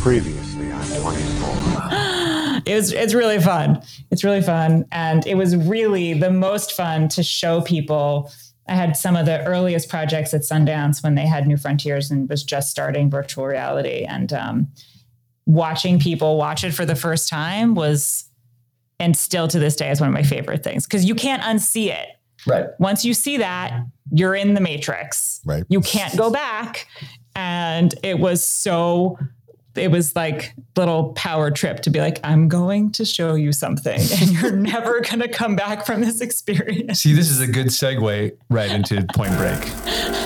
Previously on 24. it was it's really fun. It's really fun. And it was really the most fun to show people. I had some of the earliest projects at Sundance when they had New Frontiers and was just starting virtual reality. And um, watching people watch it for the first time was, and still to this day, is one of my favorite things because you can't unsee it. Right. Once you see that, you're in the matrix. Right. You can't go back. And it was so it was like little power trip to be like, I'm going to show you something and you're never going to come back from this experience. See, this is a good segue right into Point Break.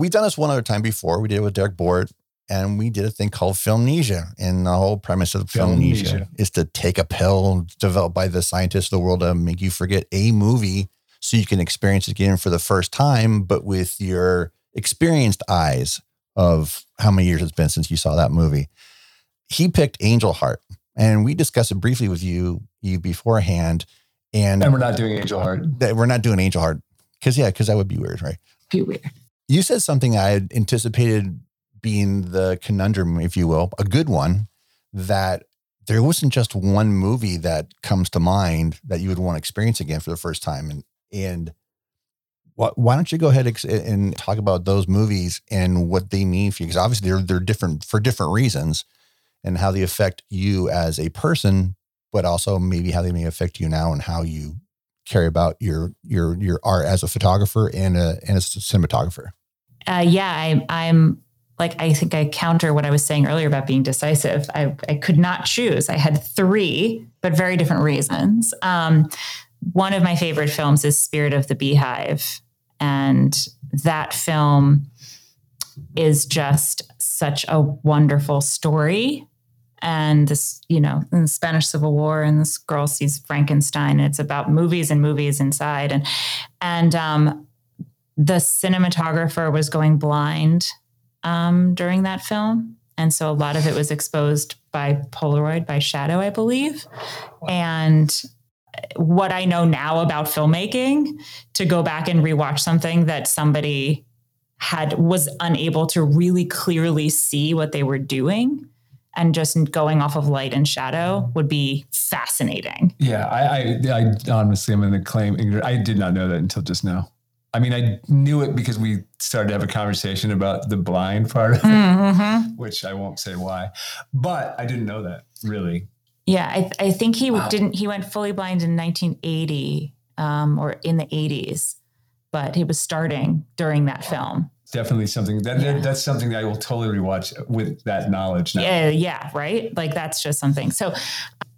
We've done this one other time before. We did it with Derek Bort, and we did a thing called Filmnesia. And the whole premise of Filmnesia, Filmnesia. is to take a pill developed by the scientists of the world to make you forget a movie so you can experience it again for the first time, but with your experienced eyes of how many years it's been since you saw that movie. He picked Angel Heart, and we discussed it briefly with you you beforehand. And, And we're not doing Angel Heart. that we're not doing Angel Heart because yeah, because that would be weird, right? Be weird. You said something I had anticipated being the conundrum, if you will, a good one, that there wasn't just one movie that comes to mind that you would want to experience again for the first time. And and wh- why don't you go ahead and talk about those movies and what they mean for you? Because obviously they're they're different for different reasons, and how they affect you as a person, but also maybe how they may affect you now and how you carry about your your your art as a photographer and a and a cinematographer. Uh, yeah, I, I'm like, I think I counter what I was saying earlier about being decisive. I, I could not choose. I had three, but very different reasons. Um, one of my favorite films is Spirit of the Beehive. And that film is just such a wonderful story. And this, you know, in the Spanish Civil War, and this girl sees Frankenstein. It's about movies and movies inside. And and um, the cinematographer was going blind um, during that film. And so a lot of it was exposed by Polaroid, by shadow, I believe. And what I know now about filmmaking, to go back and rewatch something that somebody had was unable to really clearly see what they were doing and just going off of light and shadow would be fascinating. Yeah, I, I, I honestly am in the claim. I did not know that until just now. I mean, I knew it because we started to have a conversation about the blind part of it, Mm-hmm. which I won't say why, but I didn't know that really. Yeah, I, I think he Wow. didn't. He went fully blind in 1980 um, or in the 80s, but he was starting during that film. Definitely something that Yeah. that's something that I will totally rewatch with that knowledge. Now. Yeah, yeah, right. Like that's just something. So,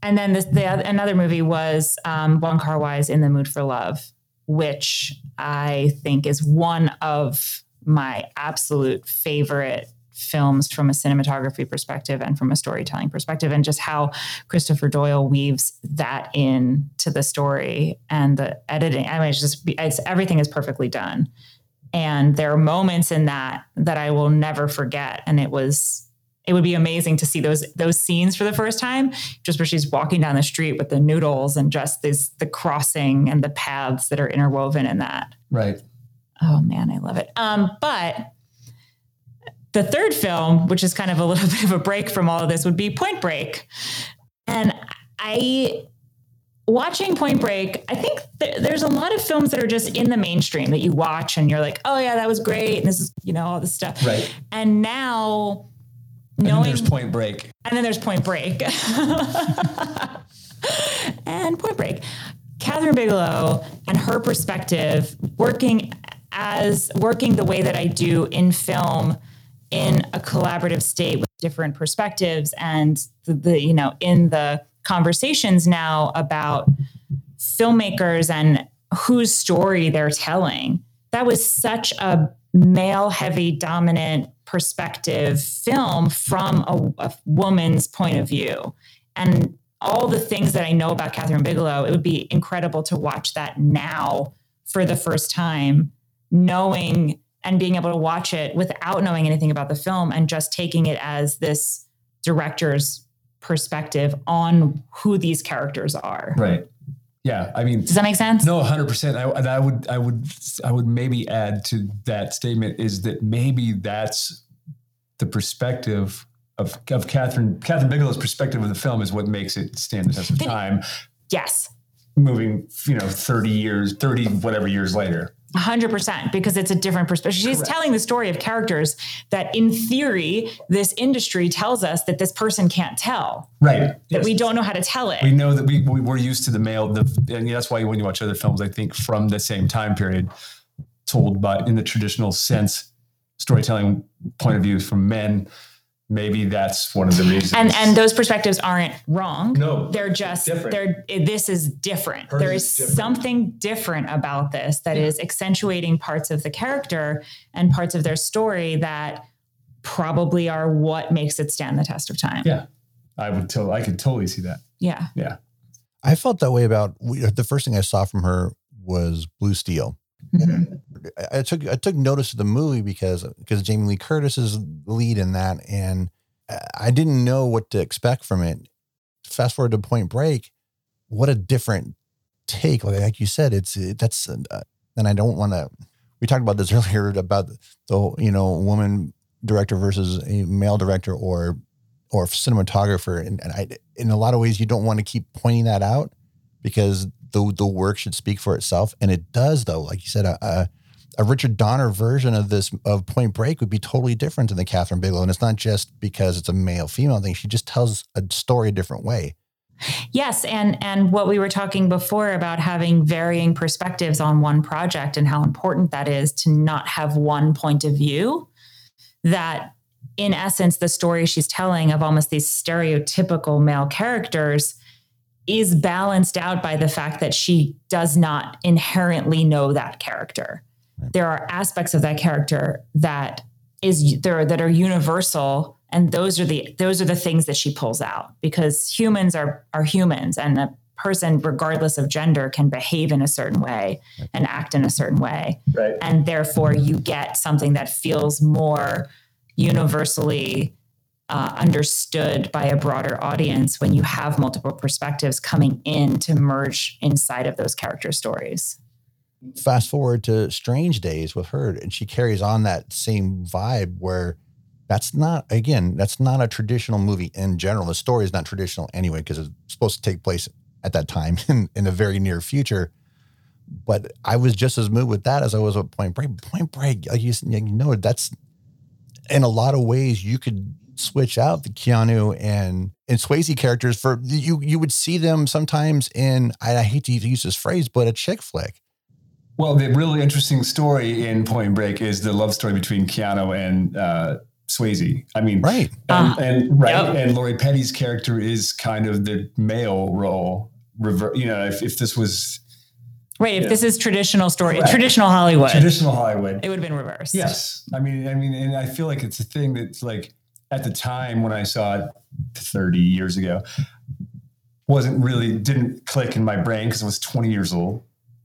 and then this, the oth- another movie was um, Wong Kar Wai's In the Mood for Love, which I think is one of my absolute favorite films from a cinematography perspective and from a storytelling perspective and just how Christopher Doyle weaves that in to the story and the editing. I mean it's just it's everything is perfectly done. And there are moments in that that I will never forget and it was it would be amazing to see those those scenes for the first time just where she's walking down the street with the noodles and just this the crossing and the paths that are interwoven in that. Right. oh man i love it. Um but the third film which is kind of a little bit of a break from all of this would be point break. And i watching point break i think th- there's a lot of films that are just in the mainstream that you watch and you're like oh yeah that was great. And this is you know all this stuff. Right. and now knowing there's Point Break. and then there's Point Break. and Point Break. Kathryn Bigelow and her perspective working as working the way that I do in film in a collaborative state with different perspectives and the, the you know in the conversations now about filmmakers and whose story they're telling that was such a male heavy dominant perspective film from a, a, woman's point of view. And all the things that I know about Kathryn Bigelow, it would be incredible to watch that now for the first time, knowing and being able to watch it without knowing anything about the film and just taking it as this director's perspective on who these characters are. Right. Yeah, I mean, does that make sense? No, hundred percent. I, I would, I would, I would maybe add to that statement is that maybe that's the perspective of of Catherine Kathryn Bigelow's perspective of the film is what makes it stand the test of time. Yes. Moving, you know, thirty years, thirty whatever years later. 100% because it's a different perspective. She's Correct. telling the story of characters that, in theory, this industry tells us that this person can't tell. Right. That yes. we don't know how to tell it. We know that we, we we're used to the male, the, and that's why when you watch other films, I think from the same time period, told but in the traditional sense, storytelling point of view from men maybe that's one of the reasons. And and those perspectives aren't wrong. No, they're just they're this is different. Hers there is, is different. something different about this that yeah. is accentuating parts of the character and parts of their story that probably are what makes it stand the test of time. Yeah, I would tell. I could totally see that. Yeah, yeah. I felt that way about the first thing I saw from her was Blue Steel. Mm-hmm. I took I took notice of the movie because because Jamie Lee Curtis is lead in that, and I didn't know what to expect from it. Fast forward to Point Break, what a different take! Like you said, it's it, that's uh, and I don't want to. We talked about this earlier about the you know woman director versus a male director or or cinematographer, and, and I in a lot of ways you don't want to keep pointing that out because the the work should speak for itself, and it does. Though, like you said, a, a, Richard Donner version of this of Point Break would be totally different than the Kathryn Bigelow, and it's not just because it's a male female thing. She just tells a story a different way. Yes, and and what we were talking before about having varying perspectives on one project and how important that is to not have one point of view. That in essence, the story she's telling of almost these stereotypical male characters is balanced out by the fact that she does not inherently know that character. Right. There are aspects of that character that is there that are universal and those are the those are the things that she pulls out because humans are are humans and a person regardless of gender can behave in a certain way and act in a certain way right. and therefore you get something that feels more universally uh, understood by a broader audience when you have multiple perspectives coming in to merge inside of those character stories. Fast forward to Strange Days with her, and she carries on that same vibe where that's not, again, that's not a traditional movie in general. The story is not traditional anyway, because it's supposed to take place at that time in, in the very near future. But I was just as moved with that as I was with Point Break. Point Break, like you, you know, that's in a lot of ways you could switch out the Keanu and and Swayze characters for you you would see them sometimes in I, I hate to use this phrase, but a chick flick. Well, the really interesting story in Point Break is the love story between Keanu and uh, Swayze. I mean, right, and, uh, and right, yep. and Lori Petty's character is kind of the male role. Rever- you know, if, if this was Right. If this is traditional story, Correct. traditional Hollywood, traditional Hollywood, it would have been reversed. Yes. I mean, I mean, and I feel like it's a thing that's like at the time when I saw it 30 years ago, wasn't really didn't click in my brain because I was 20 years old.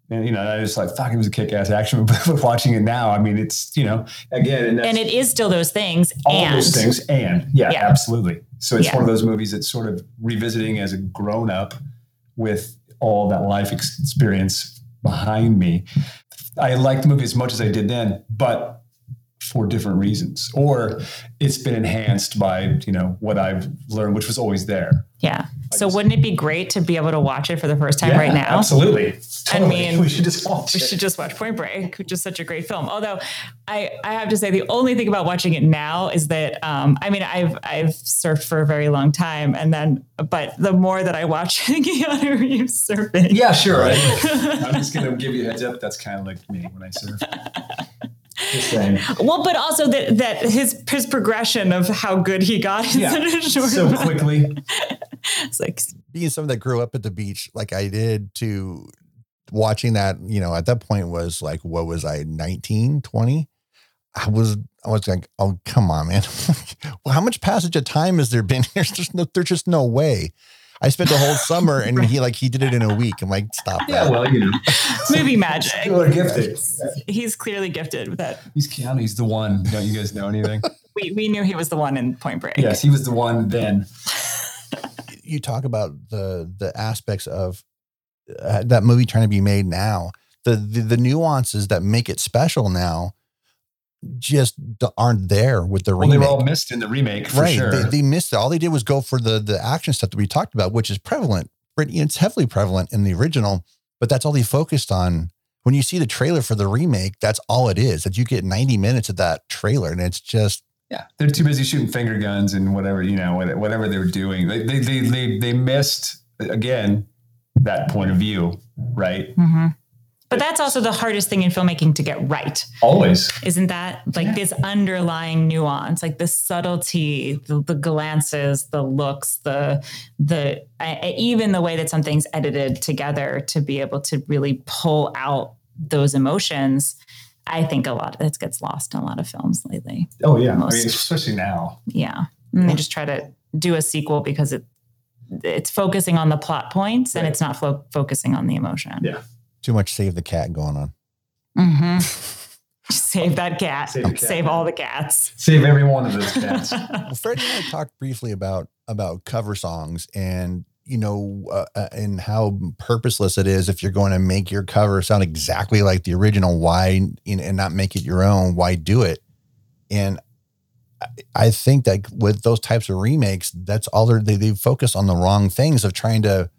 And you know, I was like, "Fuck!" It was a kick-ass action. But watching it now, I mean, it's you know, again, and, and it is still those things. All and, those things, and yeah, yeah. absolutely. So it's yeah. one of those movies that's sort of revisiting as a grown-up with all that life experience behind me. I like the movie as much as I did then, but for different reasons or it's been enhanced by you know what i've learned which was always there yeah so just, wouldn't it be great to be able to watch it for the first time yeah, right now absolutely totally. i mean we should just watch we it. should just watch point break which is such a great film although i i have to say the only thing about watching it now is that um i mean i've i've surfed for a very long time and then but the more that i watch Keanu Reeves surfing yeah sure right? i'm just gonna give you a heads up that's kind of like me when i surf well, but also that that his his progression of how good he got yeah. so quickly. It's like being someone that grew up at the beach, like I did, to watching that, you know, at that point was like, what was I, 19, 20? I was I was like, oh come on, man. well, how much passage of time has there been? There's just no there's just no way. I spent the whole summer and he like he did it in a week. I'm like, stop that. Yeah, well, you know. Movie magic. People are gifted. He's clearly gifted with that. He's Keanu, he's the one. Don't you guys know anything? we we knew he was the one in Point Break. Yes, he was the one then. You talk about the the aspects of uh, that movie trying to be made now. The, the the nuances that make it special now just aren't there with the well, remake. They were all missed in the remake, right? Sure. They, they, missed it. All they did was go for the the action stuff that we talked about, which is prevalent. It's heavily prevalent in the original, but that's all they focused on. When you see the trailer for the remake, that's all it is. That you get 90 minutes of that trailer, and it's just yeah, they're too busy shooting finger guns and whatever you know, whatever they're doing. They they they they, they missed again that point of view, right? Mm-hmm. But that's also the hardest thing in filmmaking to get right. Always. Isn't that like yeah. this underlying nuance, like the subtlety, the, the glances, the looks, the, the, uh, even the way that something's edited together to be able to really pull out those emotions. I think a lot of it gets lost in a lot of films lately. Oh yeah. I mean, especially now. Yeah. And they just try to do a sequel because it, it's focusing on the plot points right. and it's not fo- focusing on the emotion. Yeah. Too much save the cat going on. Mm-hmm. save that cat. Save, cat. save all the cats. Save every one of those cats. well, Freddie and I talked briefly about about cover songs and you know uh, uh, and how purposeless it is if you're going to make your cover sound exactly like the original. Why and not make it your own? Why do it? And I think that with those types of remakes, that's all they they focus on the wrong things of trying to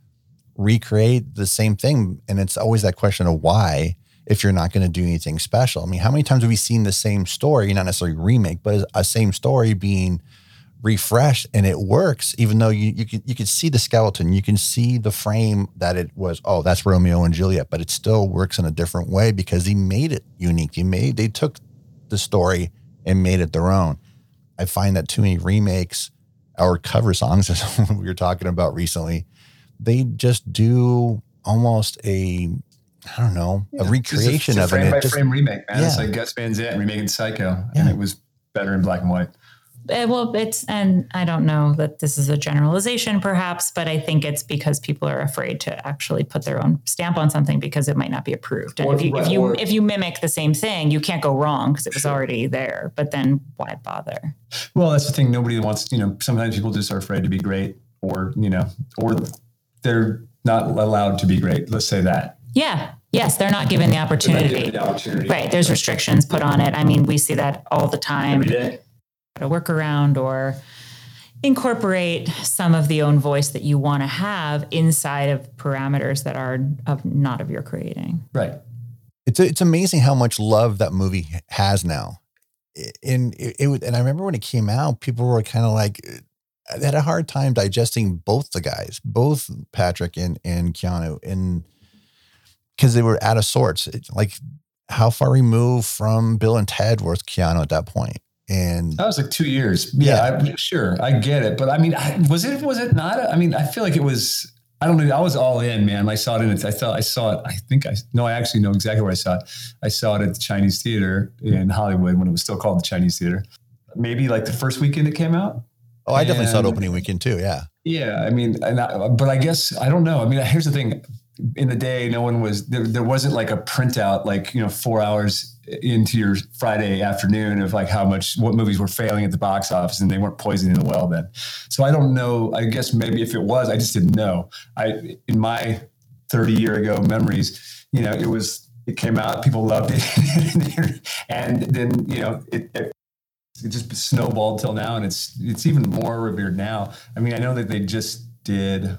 recreate the same thing. And it's always that question of why if you're not going to do anything special. I mean, how many times have we seen the same story, not necessarily remake, but a same story being refreshed and it works, even though you you can you can see the skeleton, you can see the frame that it was, oh, that's Romeo and Juliet, but it still works in a different way because he made it unique. He made they took the story and made it their own. I find that too many remakes or cover songs, as we were talking about recently, they just do almost a I don't know yeah, a recreation a, of frame it. By just, frame remake, man. Yeah. It's like Gus Van Sant remaking Psycho, yeah. and it was better in black and white. Uh, well, it's and I don't know that this is a generalization, perhaps, but I think it's because people are afraid to actually put their own stamp on something because it might not be approved. And or, if you right, if you or, if you mimic the same thing, you can't go wrong because it was sure. already there. But then why bother? Well, that's the thing. Nobody wants. You know, sometimes people just are afraid to be great, or you know, or they're not allowed to be great. Let's say that. Yeah. Yes, they're not given the opportunity. Given the opportunity. Right. There's restrictions put on it. I mean, we see that all the time. Every day. A workaround or incorporate some of the own voice that you want to have inside of parameters that are of not of your creating. Right. It's it's amazing how much love that movie has now. And it, it and I remember when it came out, people were kind of like I had a hard time digesting both the guys, both Patrick and and Keanu, and because they were out of sorts. It, like, how far removed from Bill and Ted was Keanu at that point? And that was like two years. Yeah, yeah. I, sure, I get it, but I mean, I, was it was it not? I mean, I feel like it was. I don't know. I was all in, man. I saw it in. I thought I saw it. I think I no. I actually know exactly where I saw it. I saw it at the Chinese Theater in Hollywood when it was still called the Chinese Theater. Maybe like the first weekend it came out. Oh, I definitely and, saw it opening weekend too. Yeah. Yeah. I mean, I, but I guess, I don't know. I mean, here's the thing in the day, no one was, there, there wasn't like a printout, like, you know, four hours into your Friday afternoon of like how much, what movies were failing at the box office and they weren't poisoning the well then. So I don't know. I guess maybe if it was, I just didn't know. I, in my 30 year ago memories, you know, it was, it came out, people loved it. and then, you know, it, it it just snowballed till now, and it's it's even more revered now. I mean, I know that they just did.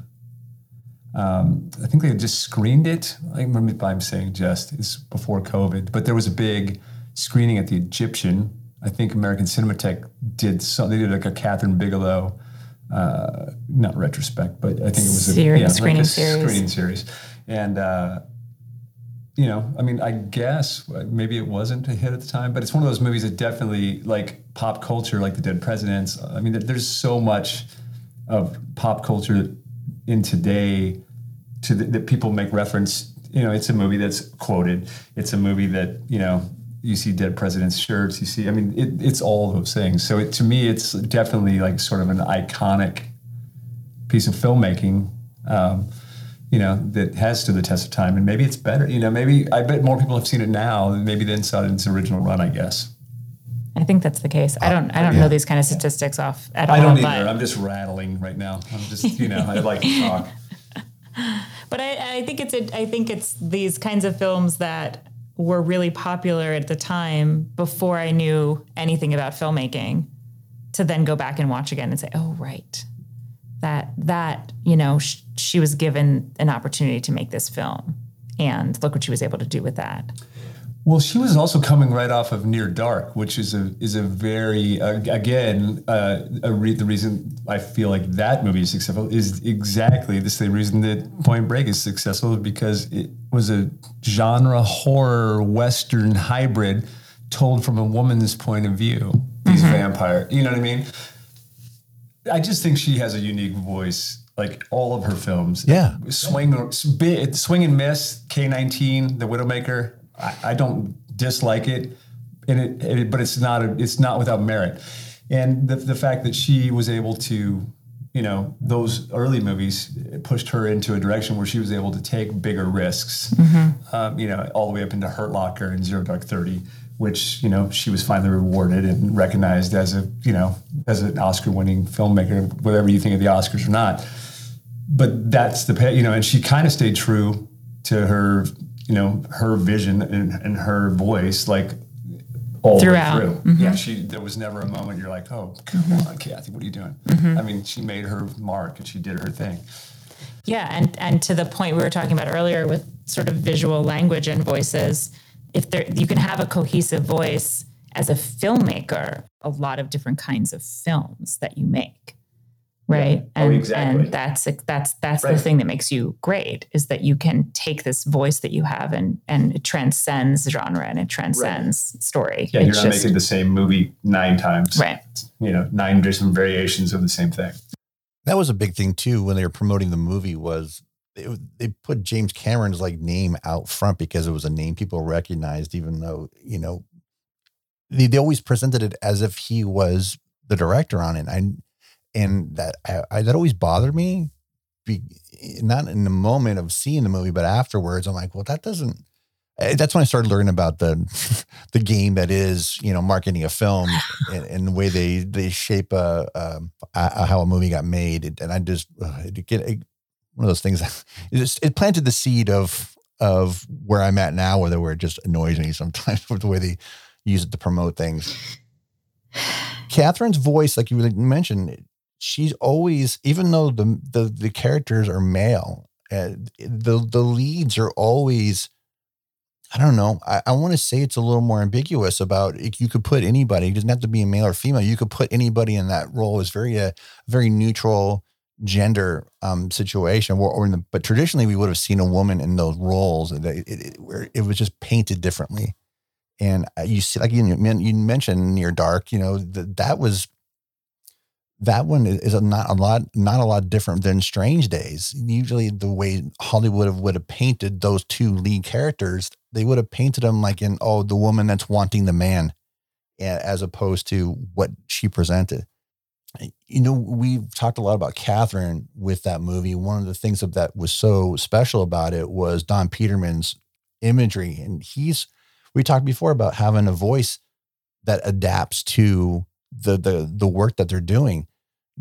Um, I think they had just screened it. I remember if I'm saying just it's before COVID, but there was a big screening at the Egyptian. I think American Cinematheque did some. They did like a Kathryn Bigelow, uh, not retrospect, but I think it was a series, yeah, screening like a series. Screening series, and uh, you know, I mean, I guess maybe it wasn't a hit at the time, but it's one of those movies that definitely like pop culture, like The Dead Presidents. I mean, there's so much of pop culture in today to the, that people make reference. You know, it's a movie that's quoted. It's a movie that you know you see dead presidents shirts you see i mean it, it's all those things so it, to me it's definitely like sort of an iconic piece of filmmaking um, you know that has stood the test of time and maybe it's better you know maybe i bet more people have seen it now than maybe then saw it in its original run i guess I think that's the case. I uh, don't. I don't yeah. know these kind of statistics off at all. I don't either. I'm just rattling right now. I'm just, you know, I like to talk. But I, I think it's. A, I think it's these kinds of films that were really popular at the time before I knew anything about filmmaking. To then go back and watch again and say, "Oh, right, that that you know sh- she was given an opportunity to make this film, and look what she was able to do with that." Well, she was also coming right off of Near Dark, which is a is a very uh, again uh, re- the reason I feel like that movie is successful is exactly the same reason that Point Break is successful because it was a genre horror western hybrid told from a woman's point of view. These mm-hmm. vampire, you know what I mean? I just think she has a unique voice like all of her films. Yeah. Swing, swing and miss, K nineteen, The Widowmaker. I, I don't dislike it, and it, it, but it's not a, it's not without merit. And the the fact that she was able to, you know, those early movies pushed her into a direction where she was able to take bigger risks. Mm-hmm. Um, you know, all the way up into Hurt Locker and Zero Dark Thirty which you know she was finally rewarded and recognized as a you know as an Oscar-winning filmmaker, whatever you think of the Oscars or not. But that's the you know, and she kind of stayed true to her you know her vision and, and her voice like all throughout. through. Mm-hmm. Yeah, she there was never a moment you're like, oh come mm-hmm. on, Kathy, what are you doing? Mm-hmm. I mean, she made her mark and she did her thing. Yeah, and and to the point we were talking about earlier with sort of visual language and voices, if there you can have a cohesive voice as a filmmaker, a lot of different kinds of films that you make right yeah. and, oh, exactly. and that's that's that's right. the thing that makes you great is that you can take this voice that you have and and it transcends genre and it transcends right. story yeah it's you're not just, making the same movie nine times right you know nine different variations of the same thing that was a big thing too when they were promoting the movie was it, they put James Cameron's like name out front because it was a name people recognized, even though you know they, they always presented it as if he was the director on it. I and that I, I, that always bothered me. Be, not in the moment of seeing the movie, but afterwards, I'm like, well, that doesn't. Eh, that's when I started learning about the the game that is, you know, marketing a film and, and the way they they shape a, a, a, how a movie got made. And I just it get it, one of those things. It, just, it planted the seed of of where I'm at now, where where it just annoys me sometimes with the way they use it to promote things. Kathryn's voice, like you mentioned, she's always even though the the, the characters are male uh, the the leads are always I don't know. I, I want to say it's a little more ambiguous about you could put anybody. It doesn't have to be a male or female. You could put anybody in that role. It's very a uh, very neutral gender um, situation. Or, or the, but traditionally, we would have seen a woman in those roles it, it, where it was just painted differently. And uh, you see, like you, you mentioned near dark, you know, that that was that one is a not a lot not a lot different than Strange Days. Usually, the way Hollywood would have painted those two lead characters, they would have painted them like in oh the woman that's wanting the man, as opposed to what she presented. You know, we've talked a lot about Kathryn with that movie. One of the things that was so special about it was Don Peterman's imagery, and he's we talked before about having a voice that adapts to the the the work that they're doing.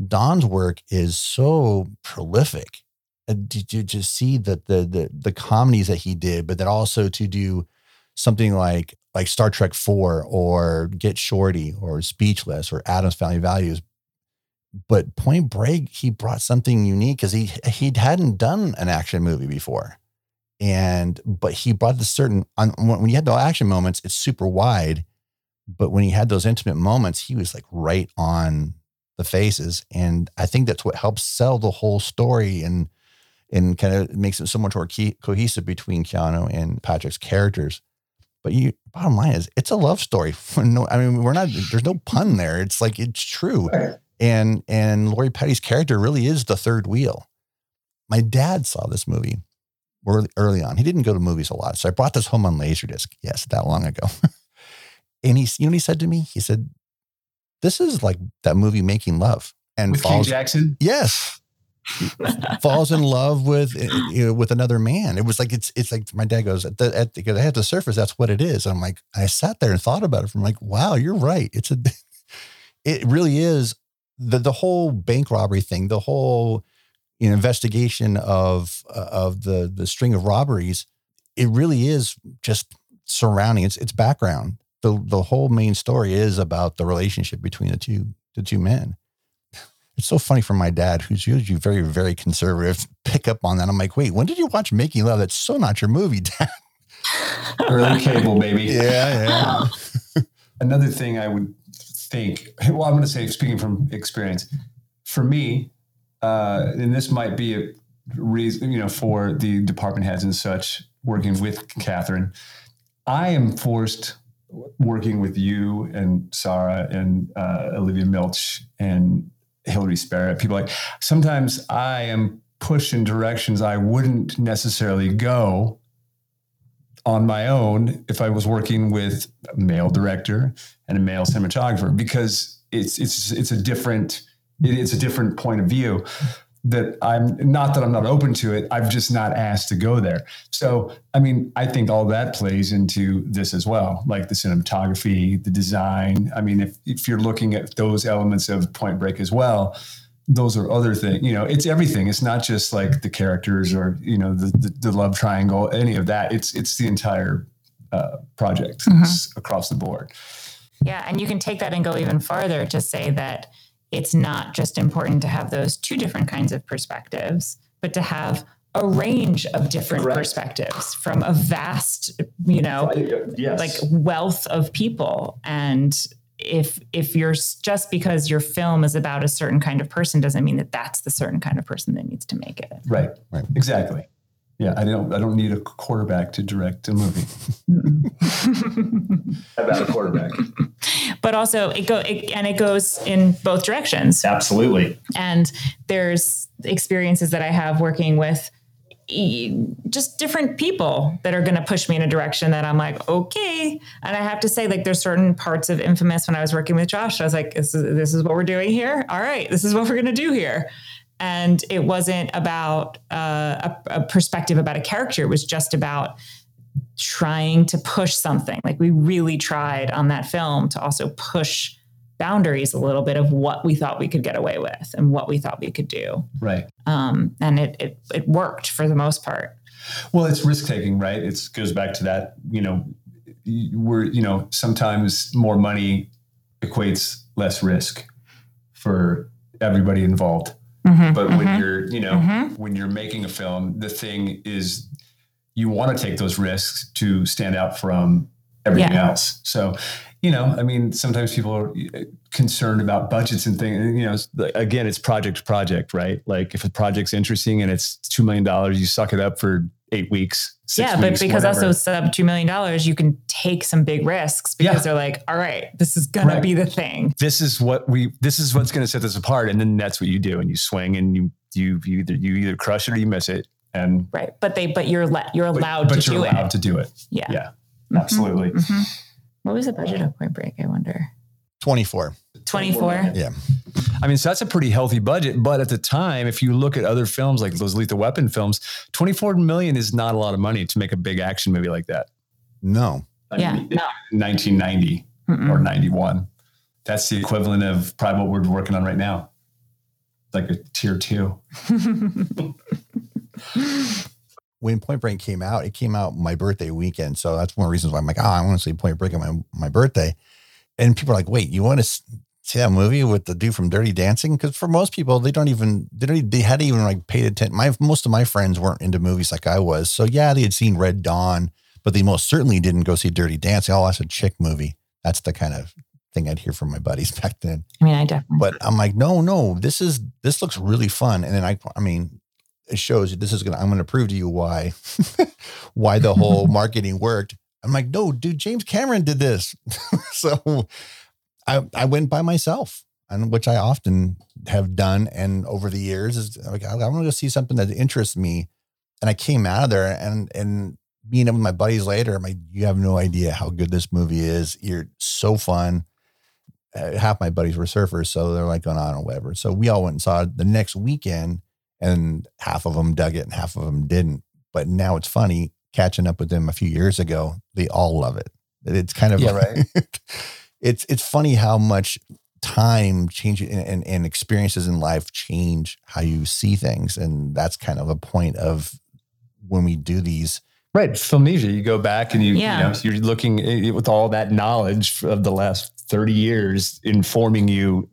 Don's work is so prolific. Uh, did you just see the, the the the comedies that he did, but then also to do something like like Star Trek Four or Get Shorty or Speechless or Addams Family Values. But Point Break, he brought something unique because he he hadn't done an action movie before, and but he brought this certain when you had the action moments, it's super wide, but when he had those intimate moments, he was like right on the faces. And I think that's what helps sell the whole story and and kind of makes it so much more key, cohesive between Keanu and Patrick's characters. But you, bottom line is, it's a love story. no, I mean, we're not. There's no pun there. It's like it's true. And and Lori Petty's character really is the third wheel. My dad saw this movie early, early on. He didn't go to movies a lot, so I brought this home on Laserdisc. Yes, that long ago. And he, you know, what he said to me, he said, "This is like that movie Making Love." And with falls, Kate Jackson. Yes, falls in love with eh, you know, with another man. It was like it's it's like my dad goes at the at the, at the surface. That's what it is. And I'm like I sat there and thought about it. From like, wow, you're right. It's a it really is the the whole bank robbery thing. The whole you know, investigation of uh, of the the string of robberies. It really is just surrounding its its background. The the whole main story is about the relationship between the two the two men it's so funny for my dad, who's usually very, very conservative, pick up on that. I'm like, wait, when did you watch Making Love? That's so not your movie, Dad. Early cable, baby. Yeah, yeah. Another thing I would think, well, I'm going to say, speaking from experience, for me, uh, and this might be a reason, you know, for the department heads and such working with Kathryn, I am forced working with you and Sarah and uh, Olivia Milch and Hilary Sparrow. People like sometimes I am pushed in directions I wouldn't necessarily go on my own if I was working with a male director and a male cinematographer because it's it's it's a different it's a different point of view that I'm not that I'm not open to it. I've just not asked to go there. So, I mean, I think all that plays into this as well, like the cinematography, the design. I mean, if, if you're looking at those elements of Point Break as well, those are other things. You know, it's everything. It's not just like the characters or you know the the, the love triangle, any of that. It's it's the entire uh, project mm-hmm. across the board. Yeah, and you can take that and go even farther to say that it's not just important to have those two different kinds of perspectives, but to have a range of different Correct. perspectives from a vast, you know, yes. like wealth of people. And if if you're just because your film is about a certain kind of person doesn't mean that that's the certain kind of person that needs to make it. Right. Right. Exactly. Yeah, I don't. I don't need a quarterback to direct a movie. about a quarterback, but also it go it, and it goes in both directions. Absolutely. And there's experiences that I have working with just different people that are going to push me in a direction that I'm like, okay. And I have to say, like, there's certain parts of Infamous when I was working with Josh, I was like, this is, this is what we're doing here. All right, this is what we're going to do here and it wasn't about uh, a, a, perspective about a character. It was just about trying to push something. Like we really tried on that film to also push boundaries a little bit of what we thought we could get away with and what we thought we could do. Right. Um, and it, it it worked for the most part. Well it's risk taking right? It goes back to that you know we're you know sometimes more money equates less risk for everybody involved Mm-hmm, but mm-hmm, when you're, you know, mm-hmm. when you're making a film, the thing is you want to take those risks to stand out from everything yeah. else. So, you know, I mean, sometimes people are uh, concerned about budgets and things. You know, again, it's project to project, right? Like if a project's interesting and it's two million dollars, you suck it up for eight weeks. yeah, weeks, but because whatever. also sub two million dollars, you can take some big risks because yeah. they're like, all right, this is gonna right. be the thing. This is what we. This is what's gonna set this apart, and then that's what you do, and you swing, and you you, you either you either crush it or you miss it, and right. But they but you're let you're allowed but, but to you're do allowed it. to do it. Yeah, yeah, mm-hmm. absolutely. Mm-hmm. What was the budget of Point Break? I wonder. 24. 24. Yeah. I mean, so that's a pretty healthy budget. But at the time, if you look at other films like those Lethal Weapon films, 24 million is not a lot of money to make a big action movie like that. No. I yeah. Mean, no. 1990 Mm-mm. or 91. That's the equivalent of probably what we're working on right now. Like a tier two. when Point Break came out, it came out my birthday weekend. So that's one of the reasons why I'm like, oh, I want to see Point Break on my, my birthday and people are like, wait, you want to see that movie with the dude from Dirty Dancing? Because for most people, they don't even they don't they hadn't even like paid attention. My most of my friends weren't into movies like I was, so yeah, they had seen Red Dawn, but they most certainly didn't go see Dirty Dancing. Oh, that's a chick movie. That's the kind of thing I'd hear from my buddies back then. I mean, I definitely. But I'm like, no, no, this is this looks really fun, and then I, I mean, it shows this is gonna. I'm gonna prove to you why, why the whole marketing worked. I'm like, no, dude, James Cameron did this. so I, I went by myself, and which I often have done. And over the years, is like, I, I want to go see something that interests me. And I came out of there and, and meeting up with my buddies later. I'm like, you have no idea how good this movie is. You're so fun. Uh, half my buddies were surfers, so they're like going on or whatever. So we all went and saw it the next weekend, and half of them dug it and half of them didn't. But now it's funny catching up with them a few years ago. They all love it. It's kind of yeah, right. it's it's funny how much time changes and, and, and experiences in life change how you see things, and that's kind of a point of when we do these Right, filmnesia. You go back and you, Yeah. you know, you're looking eh, with all that knowledge of the last 30 years informing you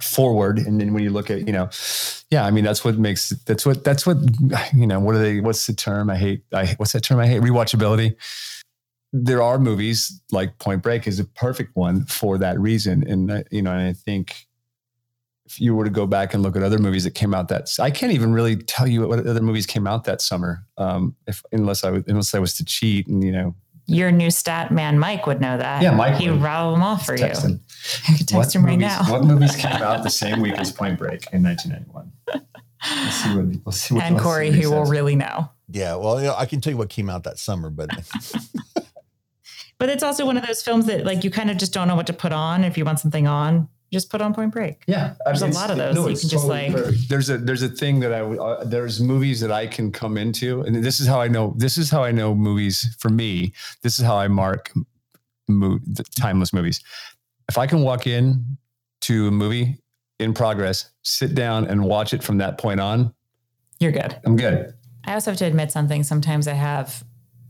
forward. And then when you look at, you know, yeah, I mean, that's what makes, that's what, that's what, you know, what are they, what's the term? I hate, I, what's that term I hate? Rewatchability. There are movies like Point Break is a perfect one for that reason. And, uh, you know, and I think if you were to go back and look at other movies that came out that I can't even really tell you what other movies came out that summer, um, if unless I was unless I was to cheat and you know Your new stat man, Mike, would know that. Yeah, Mike He would. rattled them off for text you. him. I could text What him right movies, now. What movies came out the same week as Point Break in 1991? Let's see what. Let's see what and Corey, what he who will really know. yeah. Well, you know, I can tell you what came out that summer, but But it's also one of those films that like you kind of just don't know what to put on. If you want something on, just put on Point Break. Yeah, I There's a lot of those you it's can just, like- perfect. There's a there's a thing that I uh, there's movies that I can come into, and this is how I know. This is how I know movies. For me, this is how I mark mo- the timeless movies. If I can walk in to a movie in progress, sit down and watch it from that point on, You're good. I'm good. I also have to admit something. Sometimes I have,